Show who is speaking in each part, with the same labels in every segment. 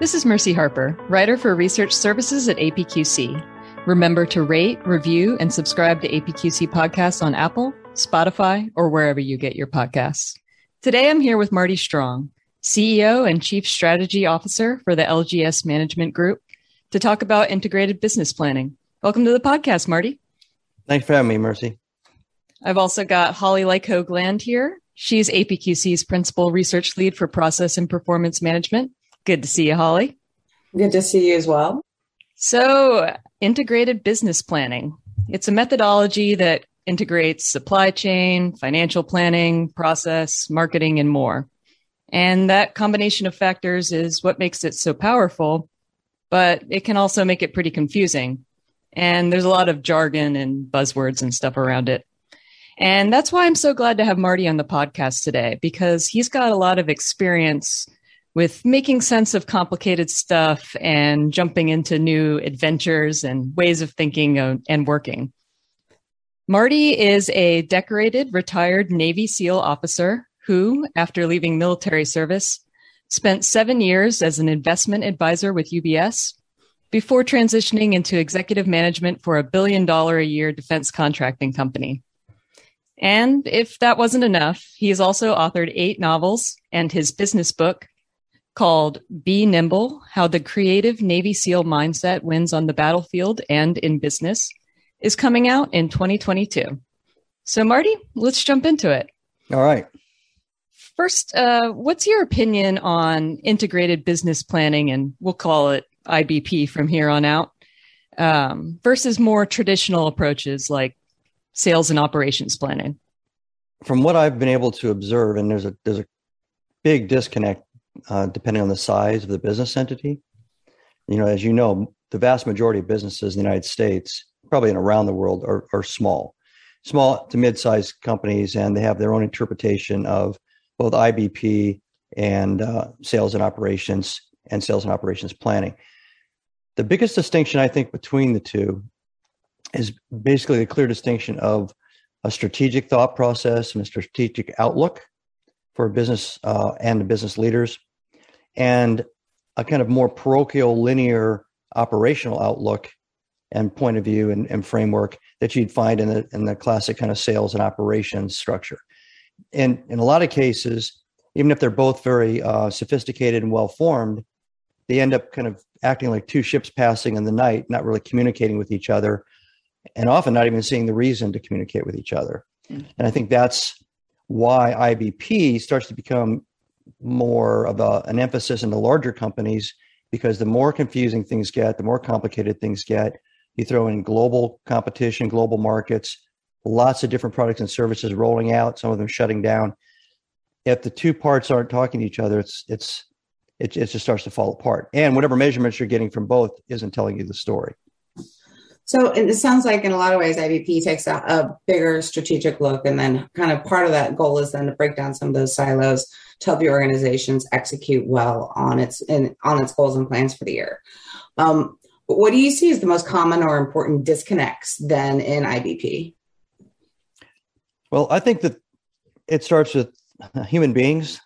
Speaker 1: This is Mercy Harper, writer for research services at APQC. Remember to rate, review, and subscribe to APQC podcasts on Apple, Spotify, or wherever you get your podcasts. Today I'm here with Marty Strong, CEO and Chief Strategy Officer for the LGS Management Group, to talk about integrated business planning. Welcome to the podcast, Marty.
Speaker 2: Thanks for having me, Mercy.
Speaker 1: I've also got Holly Lyke-Ho-Gland here. She's APQC's Principal Research Lead for Process and Performance Management Good to see you, Holly.
Speaker 3: Good to see you as well.
Speaker 1: So, integrated business planning. It's a methodology that integrates supply chain, financial planning, process, marketing, and more. And that combination of factors is what makes it so powerful, but it can also make it pretty confusing. And there's a lot of jargon and buzzwords and stuff around it. And that's why I'm so glad to have Marty on the podcast today, because he's got a lot of experience with making sense of complicated stuff and jumping into new adventures and ways of thinking and working. Marty is a decorated retired Navy SEAL officer who, after leaving military service, spent seven years as an investment advisor with UBS before transitioning into executive management for a billion dollar a year defense contracting company. And if that wasn't enough, he has also authored eight novels and his business book, called Be Nimble How the Creative Navy SEAL Mindset Wins on the Battlefield and in Business is coming out in 2022. So, Marty, let's jump into it.
Speaker 2: All right.
Speaker 1: First, uh, what's your opinion on integrated business planning, and we'll call it IBP from here on out, um, versus more traditional approaches like sales and operations planning?
Speaker 2: From what I've been able to observe, and there's a there's a big disconnect uh, depending on the size of the business entity. You know, as you know, the vast majority of businesses in the United States, probably and around the world, are, are small, small to mid-sized companies, and they have their own interpretation of both IBP and uh, sales and operations and sales and operations planning. The biggest distinction I think between the two is basically the clear distinction of a strategic thought process and a strategic outlook for business uh, and the business leaders and a kind of more parochial linear operational outlook and point of view and, and, framework that you'd find in the in the classic kind of sales and operations structure. And in a lot of cases, even if they're both very uh, sophisticated and well formed, they end up kind of acting like two ships passing in the night, not really communicating with each other, and often not even seeing the reason to communicate with each other. Mm-hmm. And I think that's why IBP starts to become more of a, an emphasis in the larger companies because the more confusing things get, the more complicated things get. You throw in global competition, global markets, lots of different products and services rolling out, some of them shutting down. If the two parts aren't talking to each other, it's it's it, it just starts to fall apart. And whatever measurements you're getting from both isn't telling you the story.
Speaker 3: So it sounds like in a lot of ways, IBP takes a, a, bigger strategic look, and then kind of part of that goal is then to break down some of those silos to help your organizations execute well on its in, on its goals and plans for the year. Um, what do you see as the most common or important disconnects then in IBP?
Speaker 2: Well, I think that it starts with human beings.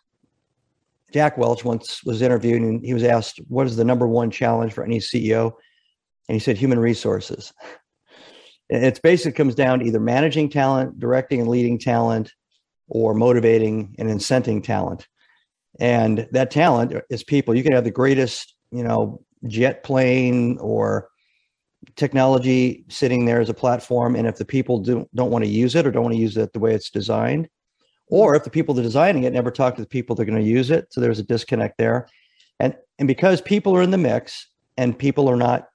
Speaker 2: Jack Welch once was interviewed and he was asked, What is the number one challenge for any CEO? and he said human resources. It's basically comes down to either managing talent, directing and leading talent, or motivating and incenting talent. And that talent is people. You can have the greatest, you know, jet plane or technology sitting there as a platform, and if the people do, don't want to use it or don't want to use it the way it's designed, or if the people that are designing it never talk to the people that are going to use it, so there's a disconnect there. And and because people are in the mix and people are not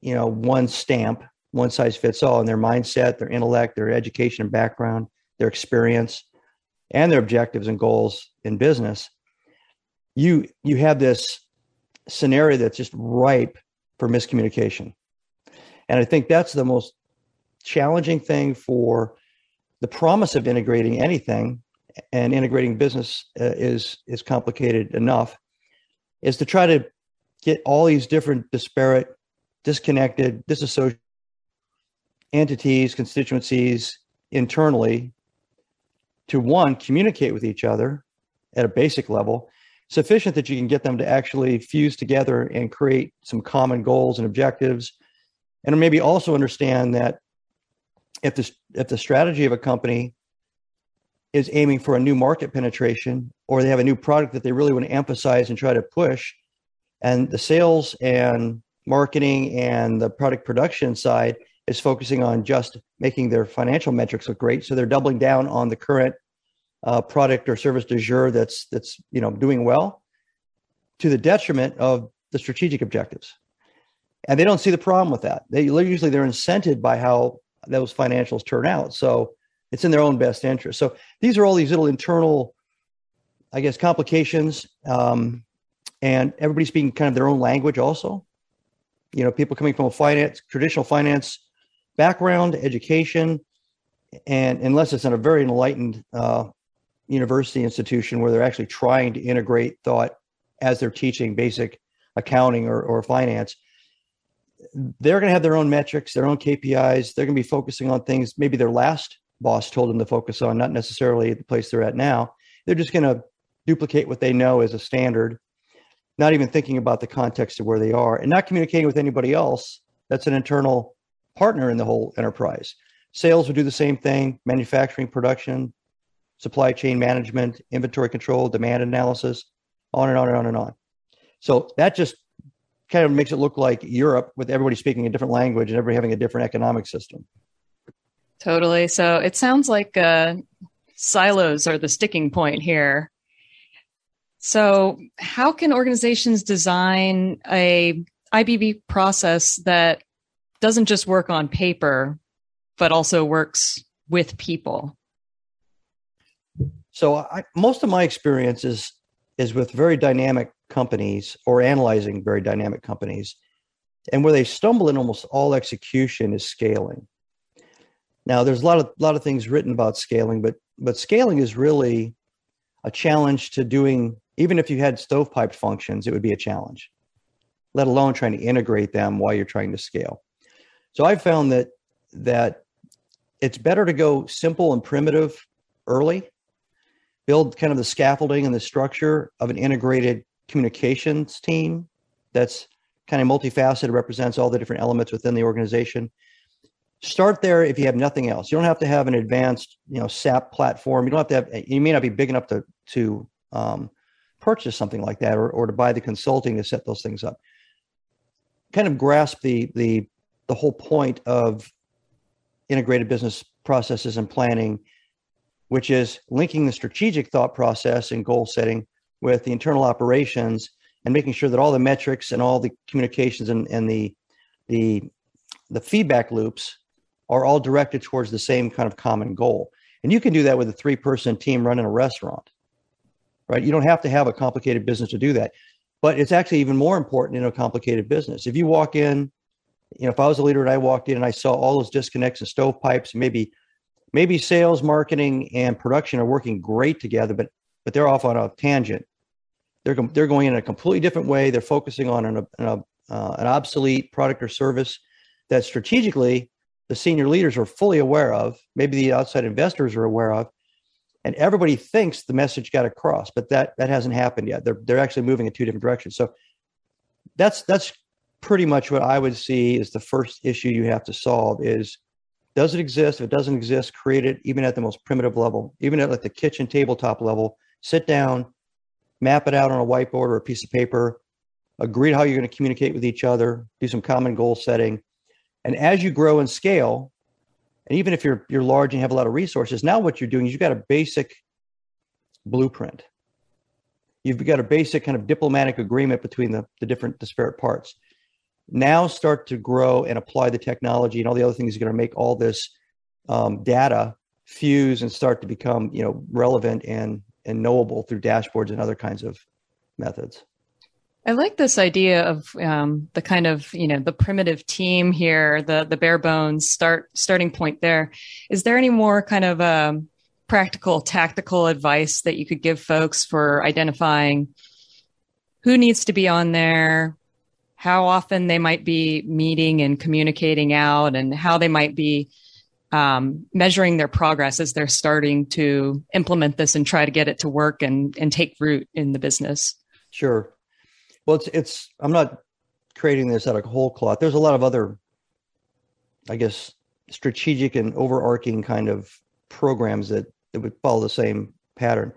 Speaker 2: you know one stamp one size fits all in their mindset their intellect their education and background their experience and their objectives and goals in business you you have this scenario that's just ripe for miscommunication. And i think that's the most challenging thing for the promise of integrating anything and integrating business uh, is is complicated enough is to try to get all these different disparate disconnected, disassociated entities, constituencies internally to one, communicate with each other at a basic level sufficient that you can get them to actually fuse together and create some common goals and objectives and maybe also understand that if the if the strategy of a company is aiming for a new market penetration or they have a new product that they really want to emphasize and try to push and the sales and marketing and the product production side is focusing on just making their financial metrics look great so they're doubling down on the current uh, product or service de jour that's that's you know doing well to the detriment of the strategic objectives and they don't see the problem with that they usually they're incented by how those financials turn out so it's in their own best interest. So these are all these little internal, I guess, complications. Um, and everybody speaking kind of their own language also. You know, people coming from a finance, traditional finance background, education, and unless it's in a very enlightened uh, university institution where they're actually trying to integrate thought as they're teaching basic accounting or, or finance, they're going to have their own metrics, their own KPIs. They're going to be focusing on things maybe their last boss told them to focus on, not necessarily the place they're at now. They're just going to duplicate what they know as a standard, not even thinking about the context of where they are and not communicating with anybody else. That's an internal partner in the whole enterprise. Sales would do the same thing, manufacturing, production, supply chain management, inventory control, demand analysis, on and on and on and on. So that just kind of makes it look like Europe with everybody speaking a different language and everybody having a different economic system.
Speaker 1: Totally. So it sounds like uh, silos are the sticking point here. So, how can organizations design a IBP process that doesn't just work on paper, but also works with people?
Speaker 2: So, I, most of my experience is is with very dynamic companies or analyzing very dynamic companies, and where they stumble in almost all execution is scaling. Now, there's a lot of lot of things written about scaling, but but scaling is really a challenge to doing. Even if you had stovepiped functions, it would be a challenge. Let alone trying to integrate them while you're trying to scale. So I've found that that it's better to go simple and primitive early, build kind of the scaffolding and the structure of an integrated communications team that's kind of multifaceted, represents all the different elements within the organization start there if you have nothing else. You don't have to have an advanced, you know, SAP platform. You don't have to have. You may not be big enough to to um, purchase something like that or, or to buy the consulting to set those things up. Kind of grasp the the the whole point of integrated business processes and planning, which is linking the strategic thought process and goal setting with the internal operations and making sure that all the metrics and all the communications and, and the the the feedback loops are all directed towards the same kind of common goal. And you can do that with a three person team running a restaurant, right? You don't have to have a complicated business to do that. But it's actually even more important in a complicated business. If you walk in, you know, if I was a leader and I walked in and I saw all those disconnects and stovepipes, maybe maybe sales, marketing, and production are working great together, but but they're off on a tangent. They're they're going in a completely different way. They're focusing on an, an, uh, an obsolete product or service that strategically the senior leaders are fully aware of, maybe the outside investors are aware of, and everybody thinks the message got across, but that that hasn't happened yet. They're they're actually moving in two different directions. So that's that's pretty much what I would see is the first issue you have to solve is does it exist? If it doesn't exist, create it even at the most primitive level, even at like the kitchen tabletop level. Sit down, map it out on a whiteboard or a piece of paper, agree how you're going to communicate with each other, do some common goal setting, and as you grow and scale, and even if you're you're large and you have a lot of resources, now what you're doing is you've got a basic blueprint. You've got a basic kind of diplomatic agreement between the, the different disparate parts. Now start to grow and apply the technology and all the other things are going to make all this um, data fuse and start to become you know relevant and and knowable through dashboards and other kinds of methods.
Speaker 1: I like this idea of um, the kind of you know the primitive team here, the the bare bones start starting point there. Is there any more kind of um, practical, tactical advice that you could give folks for identifying who needs to be on there, how often they might be meeting and communicating out, and how they might be um, measuring their progress as they're starting to implement this and try to get it to work and and take root in the business?
Speaker 2: Sure. Well, it's it's. I'm not creating this out of whole cloth. There's a lot of other, I guess, strategic and overarching kind of programs that, that would follow the same pattern.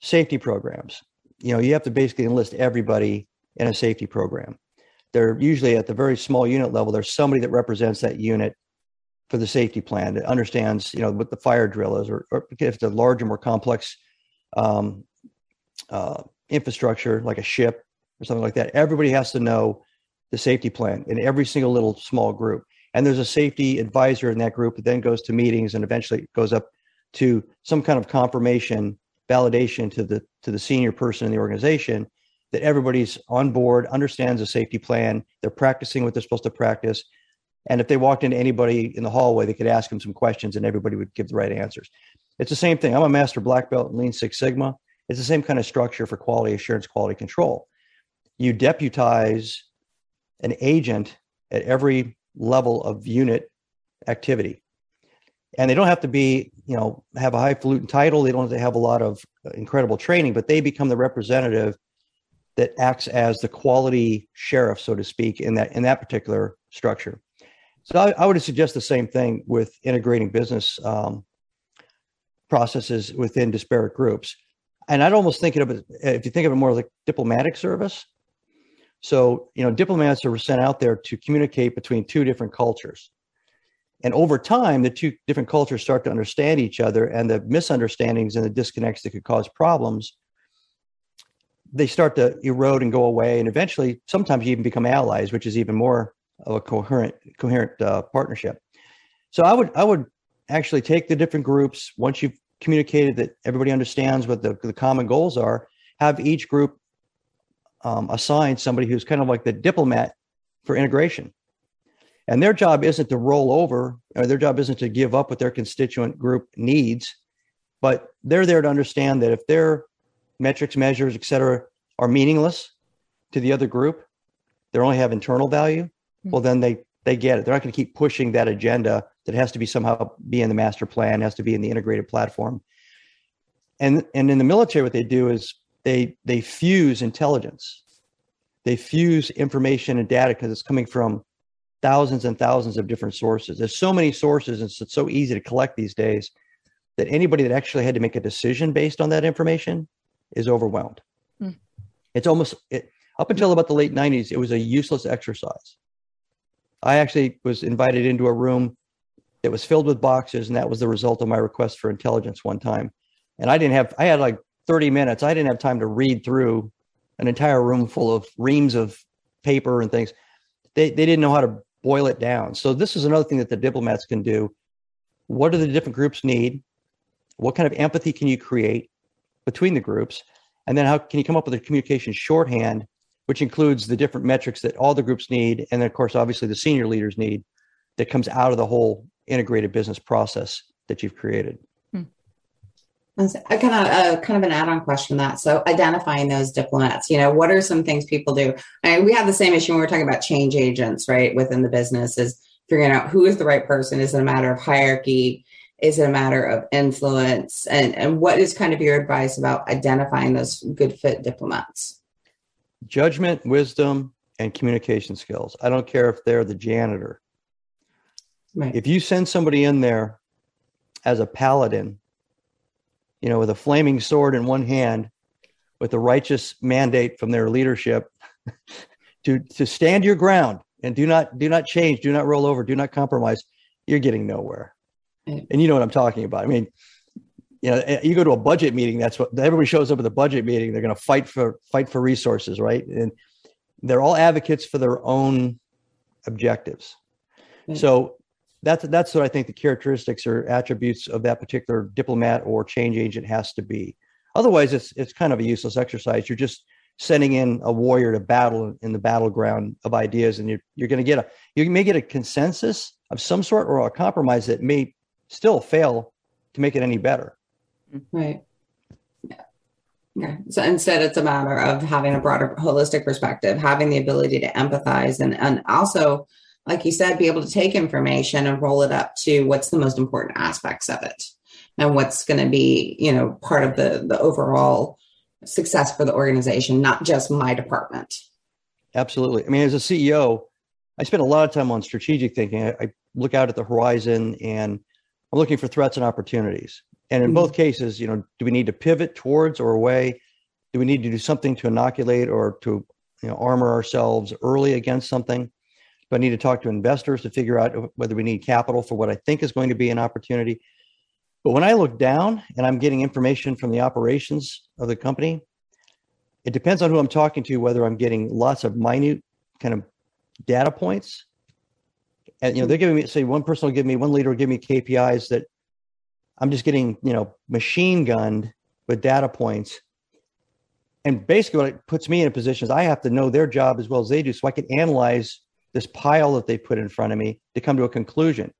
Speaker 2: Safety programs. You know, you have to basically enlist everybody in a safety program. They're usually at the very small unit level. There's somebody that represents that unit for the safety plan that understands, you know, what the fire drill is, or, or if it's a larger, more complex um, uh, infrastructure like a ship or something like that. Everybody has to know the safety plan in every single little small group. And there's a safety advisor in that group that then goes to meetings and eventually goes up to some kind of confirmation, validation to the to the senior person in the organization that everybody's on board, understands the safety plan, they're practicing what they're supposed to practice. And if they walked into anybody in the hallway, they could ask them some questions and everybody would give the right answers. It's the same thing. I'm a master black belt in Lean Six Sigma. It's the same kind of structure for quality assurance, quality control. You deputize an agent at every level of unit activity. And they don't have to be, you know, have a highfalutin title. They don't have to have a lot of uh, incredible training, but they become the representative that acts as the quality sheriff, so to speak, in that in that particular structure. So I, I would suggest the same thing with integrating business um, processes within disparate groups. And I'd almost think of it if you think of it more like diplomatic service. So, you know, diplomats are sent out there to communicate between two different cultures. And over time, the two different cultures start to understand each other, and the misunderstandings and the disconnects that could cause problems, they start to erode and go away. And eventually, sometimes you even become allies, which is even more of a coherent, coherent uh, partnership. So, I would, I would actually take the different groups once you've communicated that everybody understands what the, the common goals are. Have each group um, assign somebody who's kind of like the diplomat for integration. And their job isn't to roll over, or their job isn't to give up what their constituent group needs, but they're there to understand that if their metrics, measures, et cetera, are meaningless to the other group, they only have internal value. Mm-hmm. Well, then they they get it. They're not going to keep pushing that agenda that has to be somehow be in the master plan, has to be in the integrated platform. And and in the military, what they do is they they fuse intelligence they fuse information and data because it's coming from thousands and thousands of different sources there's so many sources and it's so easy to collect these days that anybody that actually had to make a decision based on that information is overwhelmed mm. it's almost it, up until about the late 90s it was a useless exercise i actually was invited into a room that was filled with boxes and that was the result of my request for intelligence one time and i didn't have i had like 30 minutes. I didn't have time to read through an entire room full of reams of paper and things. They, they didn't know how to boil it down. So this is another thing that the diplomats can do. What do the different groups need? What kind of empathy can you create between the groups? And then how can you come up with a communication shorthand, which includes the different metrics that all the groups need, and then of course, obviously the senior leaders need that comes out of the whole integrated business process that you've created.
Speaker 3: I kind of uh, kind of an add-on question that. So identifying those diplomats, you know, what are some things people do? I mean, we have the same issue when we're talking about change agents, right? Within the business is figuring out who is the right person. Is it a matter of hierarchy? Is it a matter of influence? And and what is kind of your advice about identifying those good fit diplomats?
Speaker 2: Judgment, wisdom, and communication skills. I don't care if they're the janitor. Right. If you send somebody in there as a paladin you know, with a flaming sword in one hand, with a righteous mandate from their leadership to to stand your ground and do not do not change, do not roll over, do not compromise, you're getting nowhere. And you know what I'm talking about. I mean, you know, eh, you go to a budget meeting. That's what everybody shows up at the budget meeting. They're going to fight for fight for resources, right? And they're all advocates for their own objectives. So that's that's what I think the characteristics or attributes of that particular diplomat or change agent has to be. Otherwise, it's it's kind of a useless exercise. You're just sending in a warrior to battle in the battleground of ideas, and you're you're going to get a you may get a consensus of some sort or a compromise that may still fail to make it any better.
Speaker 3: Right. Yeah. Yeah. So instead, it's a matter of having a broader holistic perspective, having the ability to empathize, and and also like you said, be able to take information and roll it up to what's the most important aspects of it and what's going to be, you know, part of the the overall success for the organization, not just my department.
Speaker 2: Absolutely. I mean, as a CEO, I spend a lot of time on strategic thinking. I, I look out at the horizon and I'm looking for threats and opportunities. And in mm-hmm. both cases, you know, do we need to pivot towards or away? Do we need to do something to inoculate or to you know armor ourselves early against something? Do I need to talk to investors to figure out whether we need capital for what I think is going to be an opportunity? But when I look down and I'm getting information from the operations of the company, it depends on who I'm talking to, whether I'm getting lots of minute kind of data points. And you know, they're giving me say one person will give me one leader will give me KPIs that I'm just getting, you know, machine gunned with data points. And basically what it puts me in a position is I have to know their job as well as they do so I can analyze this pile that they put in front of me to come to a conclusion.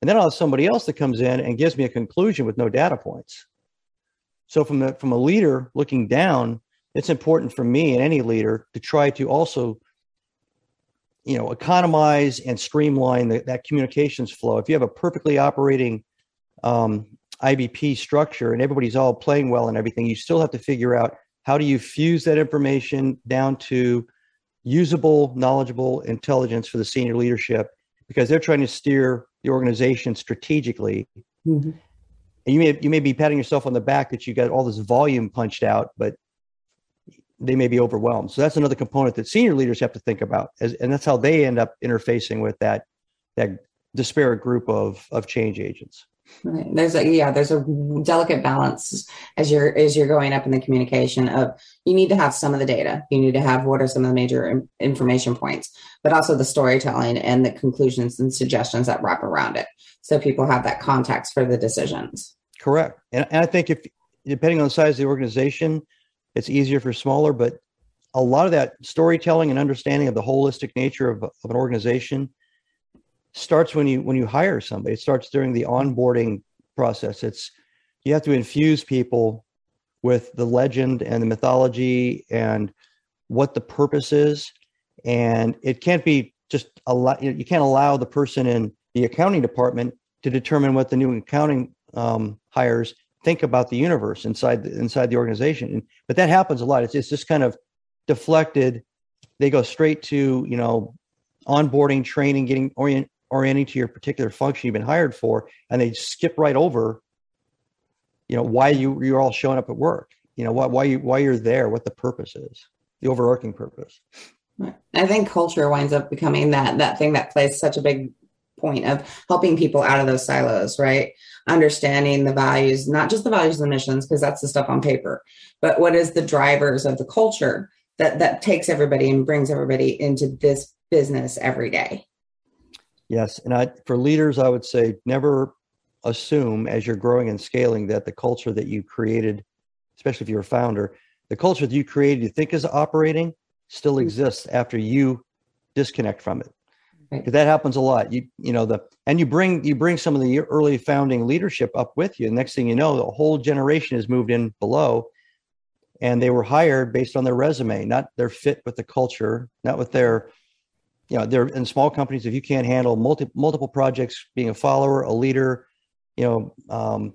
Speaker 2: And then I'll have somebody else that comes in and gives me a conclusion with no data points. So from the from a leader looking down, it's important for me and any leader to try to also you know economize and streamline the, that communications flow if you have a perfectly operating um, ibp structure and everybody's all playing well and everything you still have to figure out how do you fuse that information down to usable knowledgeable intelligence for the senior leadership because they're trying to steer the organization strategically mm-hmm. and you may you may be patting yourself on the back that you got all this volume punched out but they may be overwhelmed. So that's another component that senior leaders have to think about, as, and that's how they end up interfacing with that that disparate group of of change agents.
Speaker 3: Right. There's a yeah, there's a delicate balance as you're as you're going up in the communication of you need to have some of the data. You need to have what are some of the major information points, but also the storytelling and the conclusions and suggestions that wrap around it, so people have that context for the decisions.
Speaker 2: Correct, and, and I think if depending on the size of the organization, it's easier for smaller, but a lot of that storytelling and understanding of the holistic nature of, of an organization starts when you when you hire somebody. It starts during the onboarding process. It's you have to infuse people with the legend and the mythology and what the purpose is, and it can't be just a lot. You can't allow the person in the accounting department to determine what the new accounting um, hires think about the universe inside the, inside the organization. And, but that happens a lot. It's, it's just kind of deflected. They go straight to you know onboarding, training, getting orient, orienting to your particular function you've been hired for, and they skip right over you know why you you're all showing up at work. You know why why you why you're there, what the purpose is, the overarching purpose.
Speaker 3: I think culture winds up becoming that that thing that plays such a big point of helping people out of those silos, right? Understanding the values, not just the values and the missions, because that's the stuff on paper, but what is the drivers of the culture that that takes everybody and brings everybody into this business every day.
Speaker 2: Yes, and I for leaders, I would say never assume as you're growing and scaling that the culture that you created, especially if you're a founder, the culture that you created you think is operating still mm-hmm. exists after you disconnect from it because that happens a lot. You you know the and you bring you bring some of the early founding leadership up with you. Next thing you know the whole generation has moved in below and they were hired based on their resume not their fit with the culture not with their you know they're in small companies. If you can't handle multi, multiple projects being a follower a leader you know um,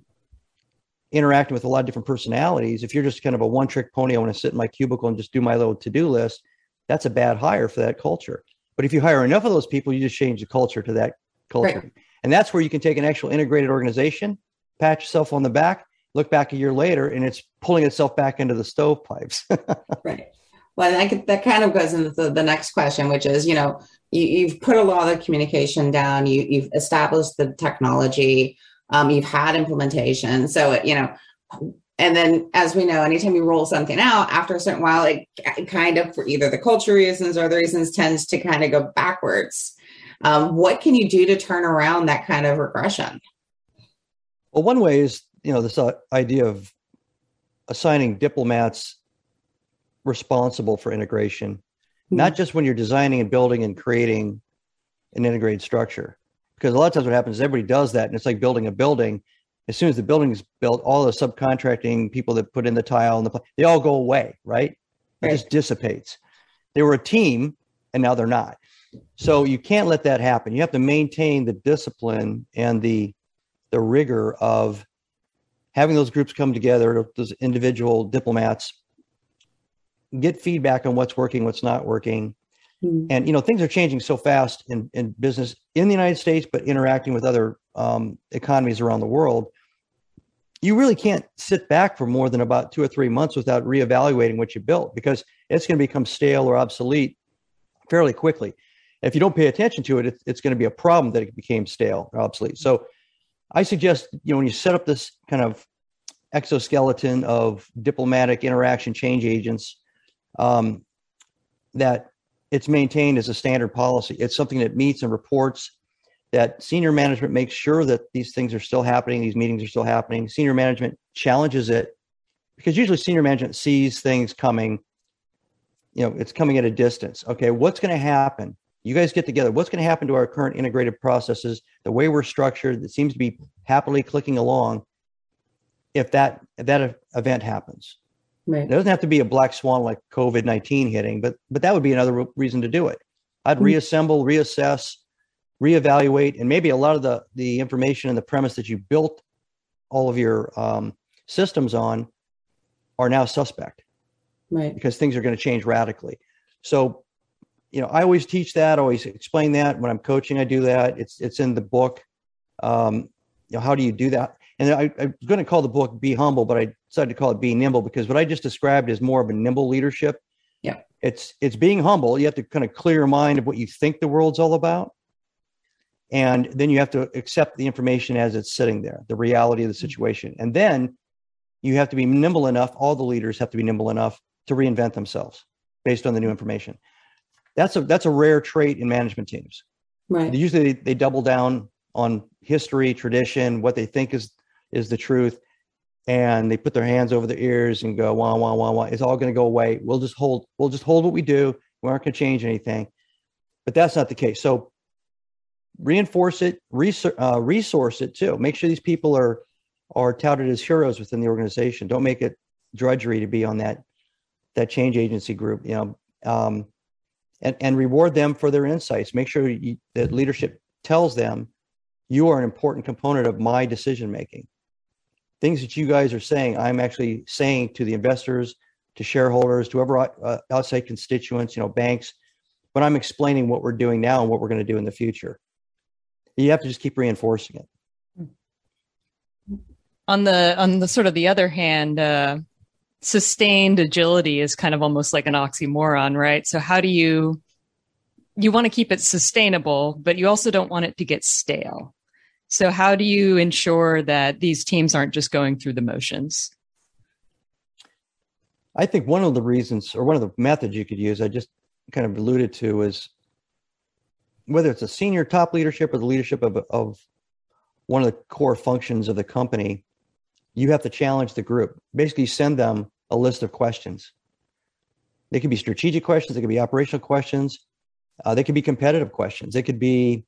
Speaker 2: interacting with a lot of different personalities if you're just kind of a one trick pony i want to sit in my cubicle and just do my little to-do list that's a bad hire for that culture but if you hire enough of those people, you just change the culture to that culture. Right. And that's where you can take an actual integrated organization, pat yourself on the back, look back a year later, and it's pulling itself back into the stovepipes.
Speaker 3: right. Well, that, that kind of goes into the, the next question, which is, you know, you, have put a lot of communication down, you, you've established the technology, um, you've had implementation. So, you know, and then, as we know, anytime you roll something out, after a certain while, it, it kind of, for either the culture reasons or the reasons, tends to kind of go backwards. Um, what can you do to turn around that kind of regression?
Speaker 2: Well, one way is, you know, this uh, idea of assigning diplomats responsible for integration, mm-hmm. not just when you're designing and building and creating an integrated structure. Because a lot of times what happens is everybody does that, and it's like building a building as soon as the building is built, all the subcontracting people that put in the tile and the they all go away, right? It right. just dissipates. They were a team, and now they're not. So you can't let that happen. You have to maintain the discipline and the the rigor of having those groups come together, those individual diplomats get feedback on what's working, what's not working. Mm-hmm. And you know, things are changing so fast in, in business in the United States, but interacting with other um, economies around the world. You really can't sit back for more than about two or three months without reevaluating what you built because it's going to become stale or obsolete fairly quickly. If you don't pay attention to it, it's, it's going to be a problem that it became stale or obsolete. So I suggest, you know, when you set up this kind of exoskeleton of diplomatic interaction change agents, um, that it's maintained as a standard policy. It's something that meets and reports that senior management makes sure that these things are still happening, these meetings are still happening. Senior management challenges it because usually senior management sees things coming, you know, it's coming at a distance. Okay, what's going to happen you guys get together. What's going to happen to our current integrated processes, the way we're structured, that seems to be happily clicking along if that if that event happens. Right. It doesn't have to be a black swan like COVID nineteen hitting, but but that would be another reason to do it. I'd mm-hmm. reassemble, reassess, reevaluate, and maybe a lot of the the information and the premise that you built all of your um, systems on are now suspect,
Speaker 3: right?
Speaker 2: Because things are going to change radically. So you know, I always teach that, always explain that when I'm coaching. I do that. It's it's in the book. Um, you know, how do you do that? And I, I'm going to call the book "Be Humble," but I decided to call it "Be Nimble" because what I just described is more of a nimble leadership.
Speaker 3: Yeah,
Speaker 2: it's it's being humble. You have to kind of clear your mind of what you think the world's all about, and then you have to accept the information as it's sitting there, the reality of the mm-hmm. situation, and then you have to be nimble enough. All the leaders have to be nimble enough to reinvent themselves based on the new information. That's a that's a rare trait in management teams.
Speaker 3: Right.
Speaker 2: Usually they, they double down on history, tradition, what they think is is the truth, and they put their hands over their ears and go wah wah wah wah. It's all going to go away. We'll just hold. We'll just hold what we do. We aren't going to change anything. But that's not the case. So reinforce it, resource, uh, resource it too. Make sure these people are are touted as heroes within the organization. Don't make it drudgery to be on that that change agency group. You know, um, and, and reward them for their insights. Make sure you, that leadership tells them you are an important component of my decision making. Things that you guys are saying, I'm actually saying to the investors, to shareholders, to whoever uh, outside constituents, you know, banks, but I'm explaining what we're doing now and what we're going to do in the future. You have to just keep reinforcing it.
Speaker 1: On the on the sort of the other hand, uh, sustained agility is kind of almost like an oxymoron, right? So how do you you want to keep it sustainable, but you also don't want it to get stale. So how do you ensure that these teams aren't just going through the motions?
Speaker 2: I think one of the reasons or one of the methods you could use, I just kind of alluded to is whether it's a senior top leadership or the leadership of, of one of the core functions of the company, you have to challenge the group. Basically, send them a list of questions. They could be strategic questions, they could be operational questions, uh, they could be competitive questions. They could be,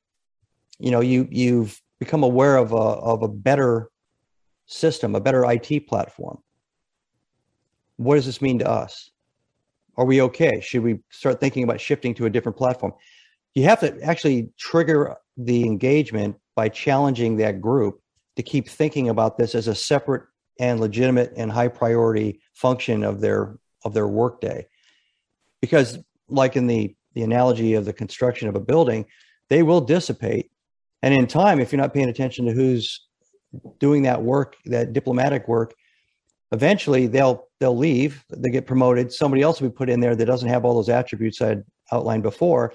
Speaker 2: you know, you you've become aware of a of a better system, a better IT platform. What does this mean to us? Are we okay? Should we start thinking about shifting to a different platform? You have to actually trigger the engagement by challenging that group to keep thinking about this as a separate and legitimate and high priority function of their of their workday. Because like in the the analogy of the construction of a building they will dissipate. And in time if you're not paying attention to who's doing that work that diplomatic work eventually they'll they'll leave they get promoted somebody else will be put in there that doesn't have all those attributes i outlined before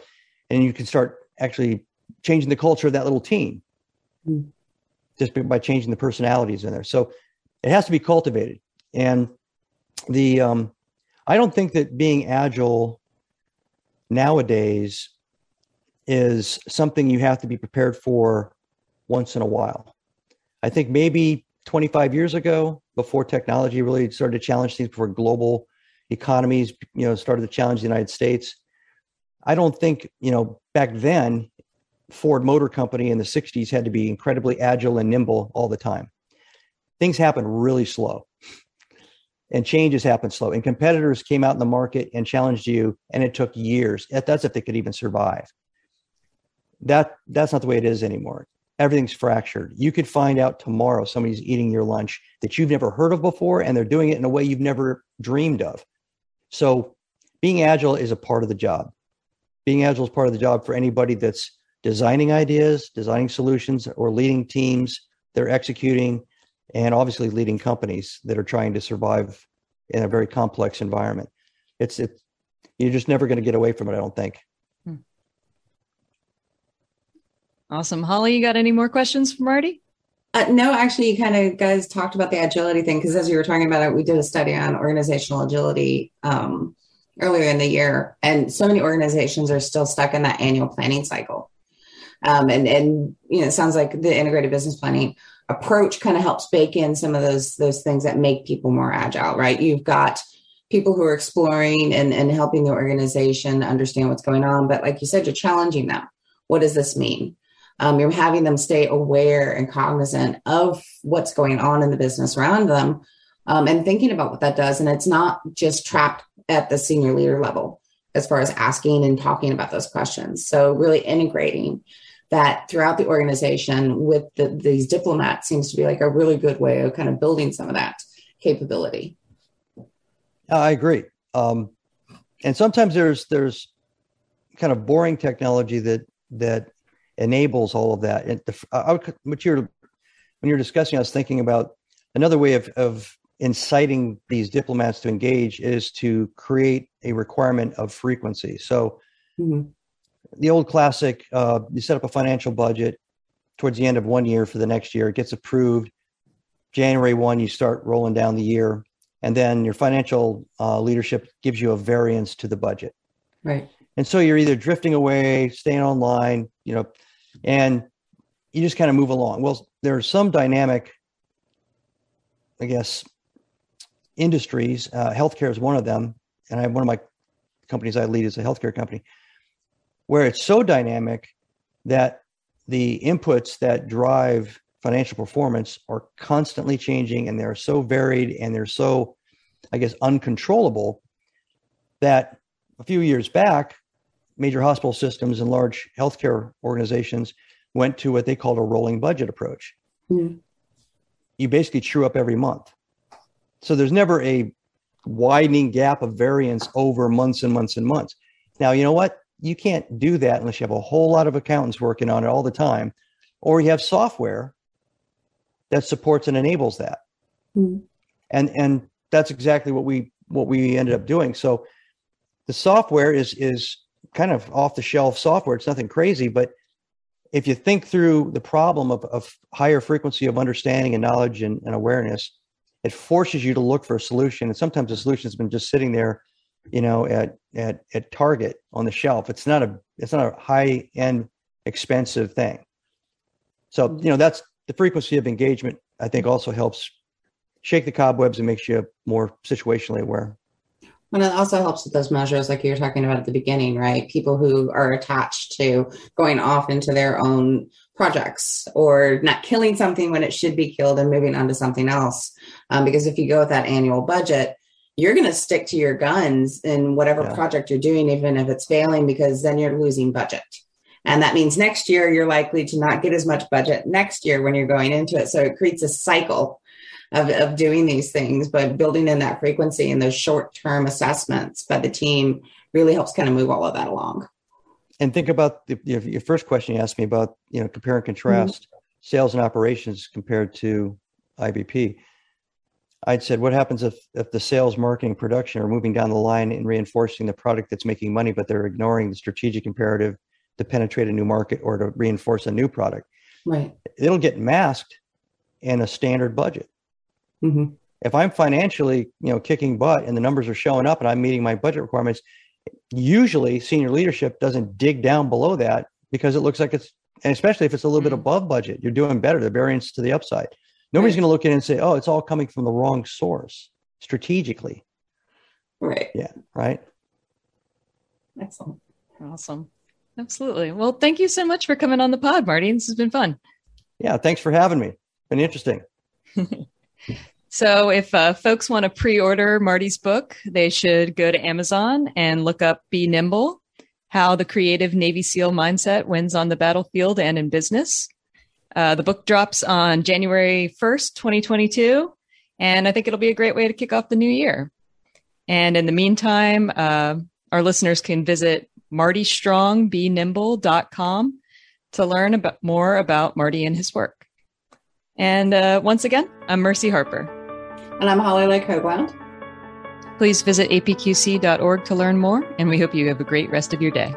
Speaker 2: and you can start actually changing the culture of that little team mm just by changing the personalities in there. So it has to be cultivated. And the um, I don't think that being agile nowadays is something you have to be prepared for once in a while. I think maybe 25 years ago, before technology really started to challenge things, before global economies, you know, started to challenge the United States. I don't think, you know, back then Ford Motor Company in the 60s had to be incredibly agile and nimble all the time. Things happen really slow and changes happen slow. And competitors came out in the market and challenged you, and it took years. That's if they could even survive. That that's not the way it is anymore. Everything's fractured. You could find out tomorrow somebody's eating your lunch that you've never heard of before, and they're doing it in a way you've never dreamed of. So being agile is a part of the job. Being agile is part of the job for anybody that's designing ideas, designing solutions, or leading teams they're executing, and obviously leading companies that are trying to survive in a very complex environment. It's it, you're just never going to get away from it. I don't think. Hmm.
Speaker 1: Awesome, Holly. You got any more questions for Marty?
Speaker 3: Uh, no, actually, you kind of guys talked about the agility thing because as you were talking about it, we did a study on organizational agility um, earlier in the year, and so many organizations are still stuck in that annual planning cycle. Um, and and you know, it sounds like the integrated business planning approach kind of helps bake in some of those those things that make people more agile, right? You've got people who are exploring and, and helping the organization understand what's going on, but like you said, you're challenging them. What does this mean? Um, you're having them stay aware and cognizant of what's going on in the business around them um, and thinking about what that does. And it's not just trapped at the senior leader level as far as asking and talking about those questions. So, really integrating that throughout the organization with the, these diplomats seems to be like a really good way of kind of building some of that capability.
Speaker 2: I agree. Um, and sometimes there's there's kind of boring technology that that enables all of that. And the, I would, when you're discussing, I was thinking about another way of of inciting these diplomats to engage is to create a requirement of frequency. So mm-hmm. the old classic uh, you set up a financial budget towards the end of one year for the next year it gets approved. January 1 you start rolling down the year and then your financial uh, leadership gives you a variance to the budget.
Speaker 3: Right.
Speaker 2: And so you're either drifting away staying online you know and you just kind of move along. Well there's some dynamic i guess industries uh, healthcare is one of them. And i one of my companies i lead is a healthcare company where it's so dynamic that the inputs that drive financial performance are constantly changing and they're so varied and they're so i guess uncontrollable that a few years back major hospital systems and large healthcare organizations went to what they called a rolling budget approach. Mm. you basically true up every month so there's never a widening gap of variance over months and months and months now you know what you can't do that unless you have a whole lot of accountants working on it all the time, or you have software that supports and enables that. Mm-hmm. And and that's exactly what we what we ended up doing. So the software is is kind of off the shelf software. It's nothing crazy, but if you think through the problem of, of higher frequency of understanding and knowledge and, and awareness, it forces you to look for a solution. And sometimes the solution has been just sitting there you know, at at at Target on the shelf. It's not a it's not a high end expensive thing. So mm-hmm. you know that's the frequency of engagement. I think also helps shake the cobwebs and makes you more situationally aware.
Speaker 3: And it also helps with those measures, like you were talking about at the beginning, right? People who are attached to going off into their own projects or not killing something when it should be killed and moving on to something else. Um, because if you go with that annual budget, you're going to stick to your guns in whatever yeah. project you're doing, even if it's failing, because then you're losing budget. And that means next year you're likely to not get as much budget next year when you're going into it. So it creates a cycle of, of doing these things, but building in that frequency and those short term assessments by the team really helps kind of move all of that along.
Speaker 2: And think about the, your first question you asked me about, you know, compare and contrast mm-hmm. sales and operations compared to IBP. I'd said, what happens if, if the sales, marketing, production are moving down the line and reinforcing the product that's making money, but they're ignoring the strategic imperative to penetrate a new market or to reinforce a new product?
Speaker 3: Right.
Speaker 2: It'll get masked in a standard budget. Mm-hmm. If I'm financially, you know, kicking butt and the numbers are showing up and I'm meeting my budget requirements, usually senior leadership doesn't dig down below that because it looks like it's, and especially if it's a little mm-hmm. bit above budget, you're doing better, the variance to the upside. Nobody's right. going to look at it and say, "Oh, it's all coming from the wrong source." Strategically,
Speaker 3: right?
Speaker 2: Yeah, right.
Speaker 3: Excellent.
Speaker 1: Awesome. Absolutely. Well, thank you so much for coming on the pod, Marty. This has been fun.
Speaker 2: Yeah, thanks for having me. Been interesting.
Speaker 1: so, if uh, folks want to pre-order Marty's book, they should go to Amazon and look up "Be Nimble: How the Creative Navy SEAL Mindset Wins on the Battlefield and in Business." Uh, the book drops on January 1st, 2022. And I think it'll be a great way to kick off the new year. And in the meantime, uh, our listeners can visit martystrongbenimble.com to learn about more about Marty and his work. And uh, once again, I'm Mercy Harper.
Speaker 3: And I'm Holly Lyke-Ho-Gland.
Speaker 1: Please visit apqc.org to learn more, and we hope you have a great rest of your day.